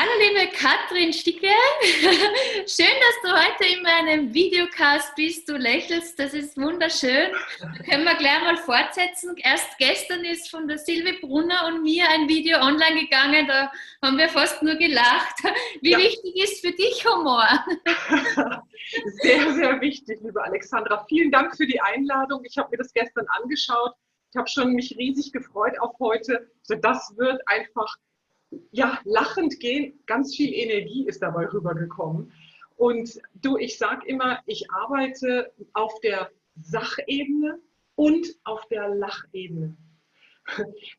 Hallo liebe Katrin Sticke, schön, dass du heute in meinem Videocast bist. Du lächelst, das ist wunderschön. Da können wir gleich mal fortsetzen. Erst gestern ist von der Silvi Brunner und mir ein Video online gegangen, da haben wir fast nur gelacht. Wie ja. wichtig ist für dich Humor? Sehr, sehr wichtig, liebe Alexandra. Vielen Dank für die Einladung. Ich habe mir das gestern angeschaut. Ich habe schon mich riesig gefreut auf heute. Also das wird einfach ja, lachend gehen, ganz viel Energie ist dabei rübergekommen. Und du, ich sage immer, ich arbeite auf der Sachebene und auf der Lachebene.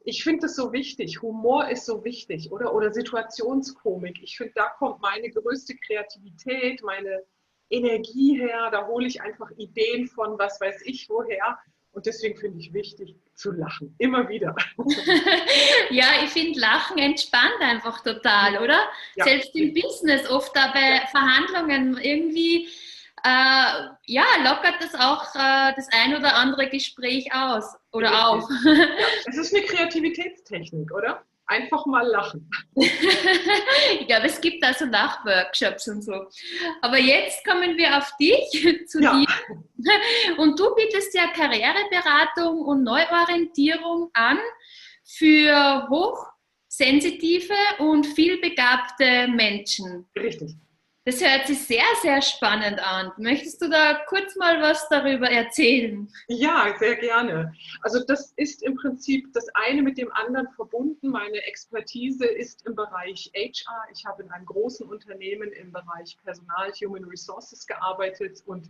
Ich finde es so wichtig, Humor ist so wichtig, oder? Oder Situationskomik. Ich finde, da kommt meine größte Kreativität, meine Energie her. Da hole ich einfach Ideen von was weiß ich woher. Und deswegen finde ich wichtig zu lachen, immer wieder. ja, ich finde Lachen entspannt einfach total, oder? Ja. Selbst im Business, oft da bei Verhandlungen irgendwie, äh, ja, lockert das auch äh, das ein oder andere Gespräch aus oder Richtig. auf. ja, es ist eine Kreativitätstechnik, oder? Einfach mal lachen. ich glaube, es gibt also Lachworkshops und so. Aber jetzt kommen wir auf dich, zu ja. dir. Und du bietest ja Karriereberatung und Neuorientierung an für hochsensitive und vielbegabte Menschen. Richtig. Das hört sich sehr, sehr spannend an. Möchtest du da kurz mal was darüber erzählen? Ja, sehr gerne. Also das ist im Prinzip das eine mit dem anderen verbunden. Meine Expertise ist im Bereich HR. Ich habe in einem großen Unternehmen im Bereich Personal, Human Resources gearbeitet und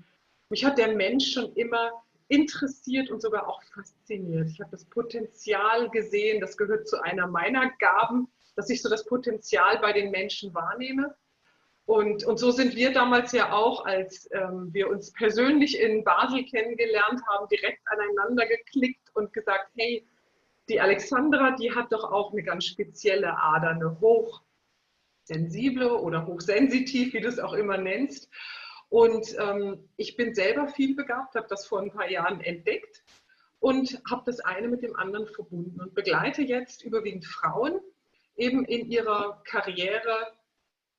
mich hat der Mensch schon immer interessiert und sogar auch fasziniert. Ich habe das Potenzial gesehen, das gehört zu einer meiner Gaben, dass ich so das Potenzial bei den Menschen wahrnehme und, und so sind wir damals ja auch, als ähm, wir uns persönlich in Basel kennengelernt haben, direkt aneinander geklickt und gesagt, hey, die Alexandra, die hat doch auch eine ganz spezielle Ader, eine hochsensible oder hochsensitiv, wie du es auch immer nennst. Und ähm, ich bin selber viel begabt, habe das vor ein paar Jahren entdeckt und habe das eine mit dem anderen verbunden und begleite jetzt überwiegend Frauen eben in ihrer Karriere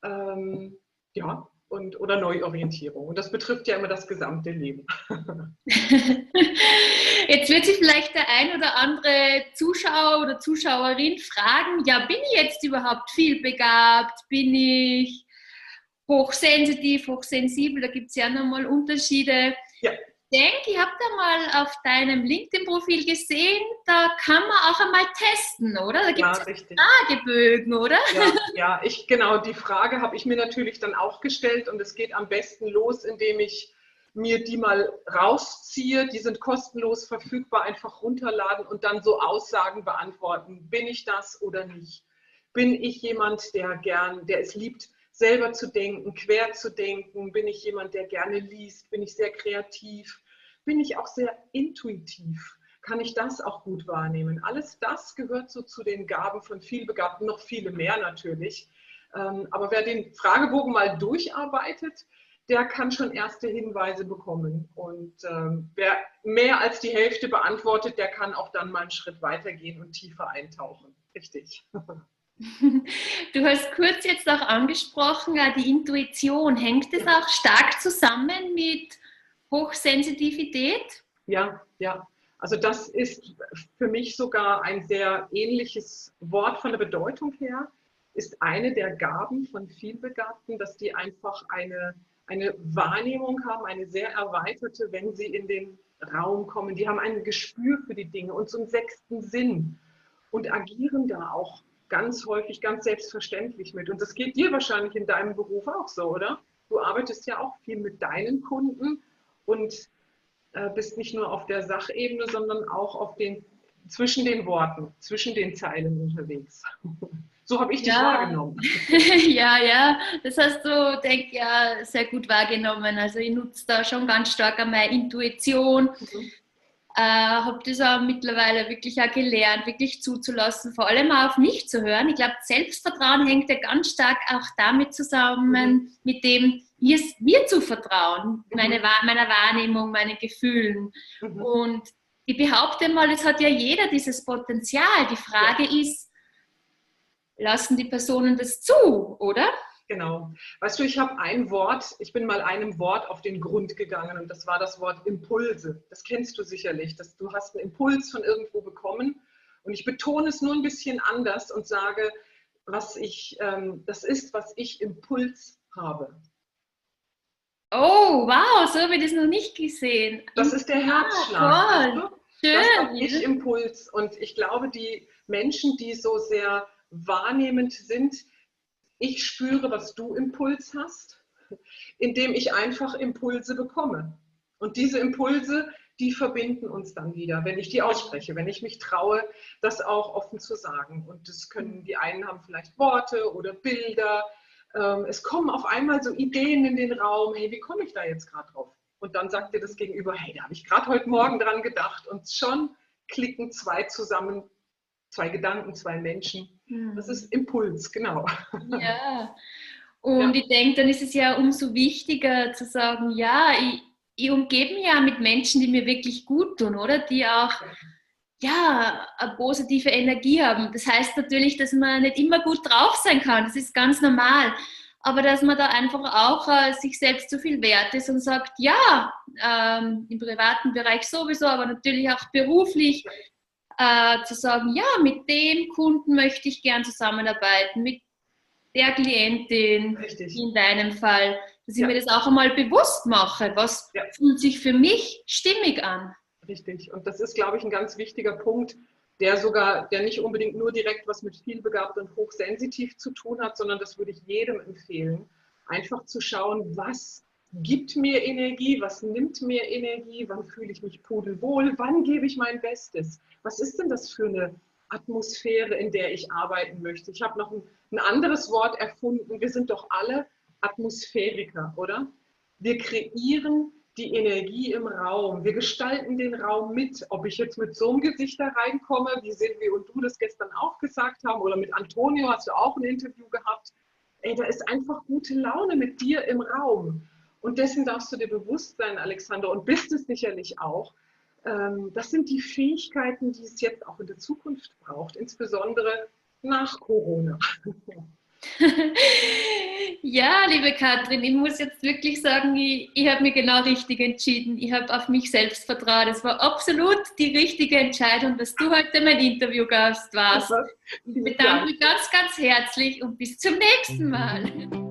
ähm, ja, und, oder Neuorientierung. Und das betrifft ja immer das gesamte Leben. Jetzt wird sich vielleicht der ein oder andere Zuschauer oder Zuschauerin fragen, ja, bin ich jetzt überhaupt viel begabt? Bin ich hochsensitiv, hochsensibel? Da gibt es ja nochmal Unterschiede. Ja denke, ich habe da mal auf deinem LinkedIn-Profil gesehen, da kann man auch einmal testen, oder? Da gibt es ja, Fragebögen, oder? Ja, ja, ich genau, die Frage habe ich mir natürlich dann auch gestellt und es geht am besten los, indem ich mir die mal rausziehe. Die sind kostenlos verfügbar, einfach runterladen und dann so Aussagen beantworten. Bin ich das oder nicht? Bin ich jemand, der gern, der es liebt, selber zu denken, quer zu denken? Bin ich jemand, der gerne liest? Bin ich sehr kreativ? Bin ich auch sehr intuitiv. Kann ich das auch gut wahrnehmen? Alles das gehört so zu den Gaben von vielbegabten, noch viele mehr natürlich. Ähm, aber wer den Fragebogen mal durcharbeitet, der kann schon erste Hinweise bekommen. Und ähm, wer mehr als die Hälfte beantwortet, der kann auch dann mal einen Schritt weitergehen und tiefer eintauchen. Richtig. Du hast kurz jetzt auch angesprochen, die Intuition. Hängt es auch stark zusammen mit Hochsensitivität? Ja, ja. Also das ist für mich sogar ein sehr ähnliches Wort von der Bedeutung her, ist eine der Gaben von Vielbegabten, dass die einfach eine, eine Wahrnehmung haben, eine sehr erweiterte, wenn sie in den Raum kommen. Die haben ein Gespür für die Dinge und so einen sechsten Sinn und agieren da auch ganz häufig, ganz selbstverständlich mit. Und das geht dir wahrscheinlich in deinem Beruf auch so, oder? Du arbeitest ja auch viel mit deinen Kunden und äh, bist nicht nur auf der Sachebene, sondern auch auf den, zwischen den Worten, zwischen den Zeilen unterwegs. So habe ich dich ja. wahrgenommen. ja, ja, das hast du, denke ich, ja, sehr gut wahrgenommen. Also ich nutze da schon ganz stark an meine Intuition. Mhm. Äh, habe das auch mittlerweile wirklich auch gelernt, wirklich zuzulassen, vor allem auch auf mich zu hören. Ich glaube, Selbstvertrauen hängt ja ganz stark auch damit zusammen, mhm. mit dem, mir, mir zu vertrauen, mhm. meine, meiner Wahrnehmung, meinen Gefühlen. Mhm. Und ich behaupte mal, es hat ja jeder dieses Potenzial. Die Frage ja. ist, lassen die Personen das zu, oder? Genau. Weißt du, ich habe ein Wort, ich bin mal einem Wort auf den Grund gegangen und das war das Wort Impulse. Das kennst du sicherlich, dass du hast einen Impuls von irgendwo bekommen und ich betone es nur ein bisschen anders und sage, was ich, ähm, das ist, was ich Impuls habe. Oh, wow, so habe ich das noch nicht gesehen. Das ist der Herzschlag. Ah, Schön. Das habe ich Impuls. Und ich glaube, die Menschen, die so sehr wahrnehmend sind, ich spüre, was du Impuls hast, indem ich einfach Impulse bekomme. Und diese Impulse, die verbinden uns dann wieder, wenn ich die ausspreche, wenn ich mich traue, das auch offen zu sagen. Und das können die einen haben vielleicht Worte oder Bilder. Ähm, es kommen auf einmal so Ideen in den Raum. Hey, wie komme ich da jetzt gerade drauf? Und dann sagt dir das Gegenüber, hey, da habe ich gerade heute Morgen dran gedacht. Und schon klicken zwei zusammen, zwei Gedanken, zwei Menschen. Hm. Das ist Impuls, genau. Ja. Und ja. ich denke, dann ist es ja umso wichtiger zu sagen, ja, ich, ich umgebe mich ja mit Menschen, die mir wirklich gut tun, oder? Die auch ja, eine positive Energie haben. Das heißt natürlich, dass man nicht immer gut drauf sein kann. Das ist ganz normal. Aber dass man da einfach auch äh, sich selbst zu viel wert ist und sagt, ja, ähm, im privaten Bereich sowieso, aber natürlich auch beruflich, äh, zu sagen, ja, mit dem Kunden möchte ich gern zusammenarbeiten, mit der Klientin Richtig. in deinem Fall, dass ich ja. mir das auch einmal bewusst mache, was ja. fühlt sich für mich stimmig an. Richtig. Und das ist, glaube ich, ein ganz wichtiger Punkt, der sogar, der nicht unbedingt nur direkt was mit vielbegabt und hochsensitiv zu tun hat, sondern das würde ich jedem empfehlen, einfach zu schauen, was gibt mir Energie, was nimmt mir Energie, wann fühle ich mich pudelwohl, wann gebe ich mein Bestes. Was ist denn das für eine Atmosphäre, in der ich arbeiten möchte? Ich habe noch ein, ein anderes Wort erfunden. Wir sind doch alle Atmosphäriker, oder? Wir kreieren die Energie im Raum. Wir gestalten den Raum mit. Ob ich jetzt mit so einem Gesicht da reinkomme, wie Silvi und du das gestern auch gesagt haben, oder mit Antonio hast du auch ein Interview gehabt. Ey, da ist einfach gute Laune mit dir im Raum. Und dessen darfst du dir bewusst sein, Alexander, und bist es sicherlich auch. Ähm, das sind die Fähigkeiten, die es jetzt auch in der Zukunft braucht, insbesondere nach Corona. ja, liebe Katrin, ich muss jetzt wirklich sagen, ich, ich habe mir genau richtig entschieden. Ich habe auf mich selbst vertraut. Es war absolut die richtige Entscheidung, dass du heute mein Interviewgast warst. Ich bedanke mich ganz, ganz herzlich und bis zum nächsten Mal.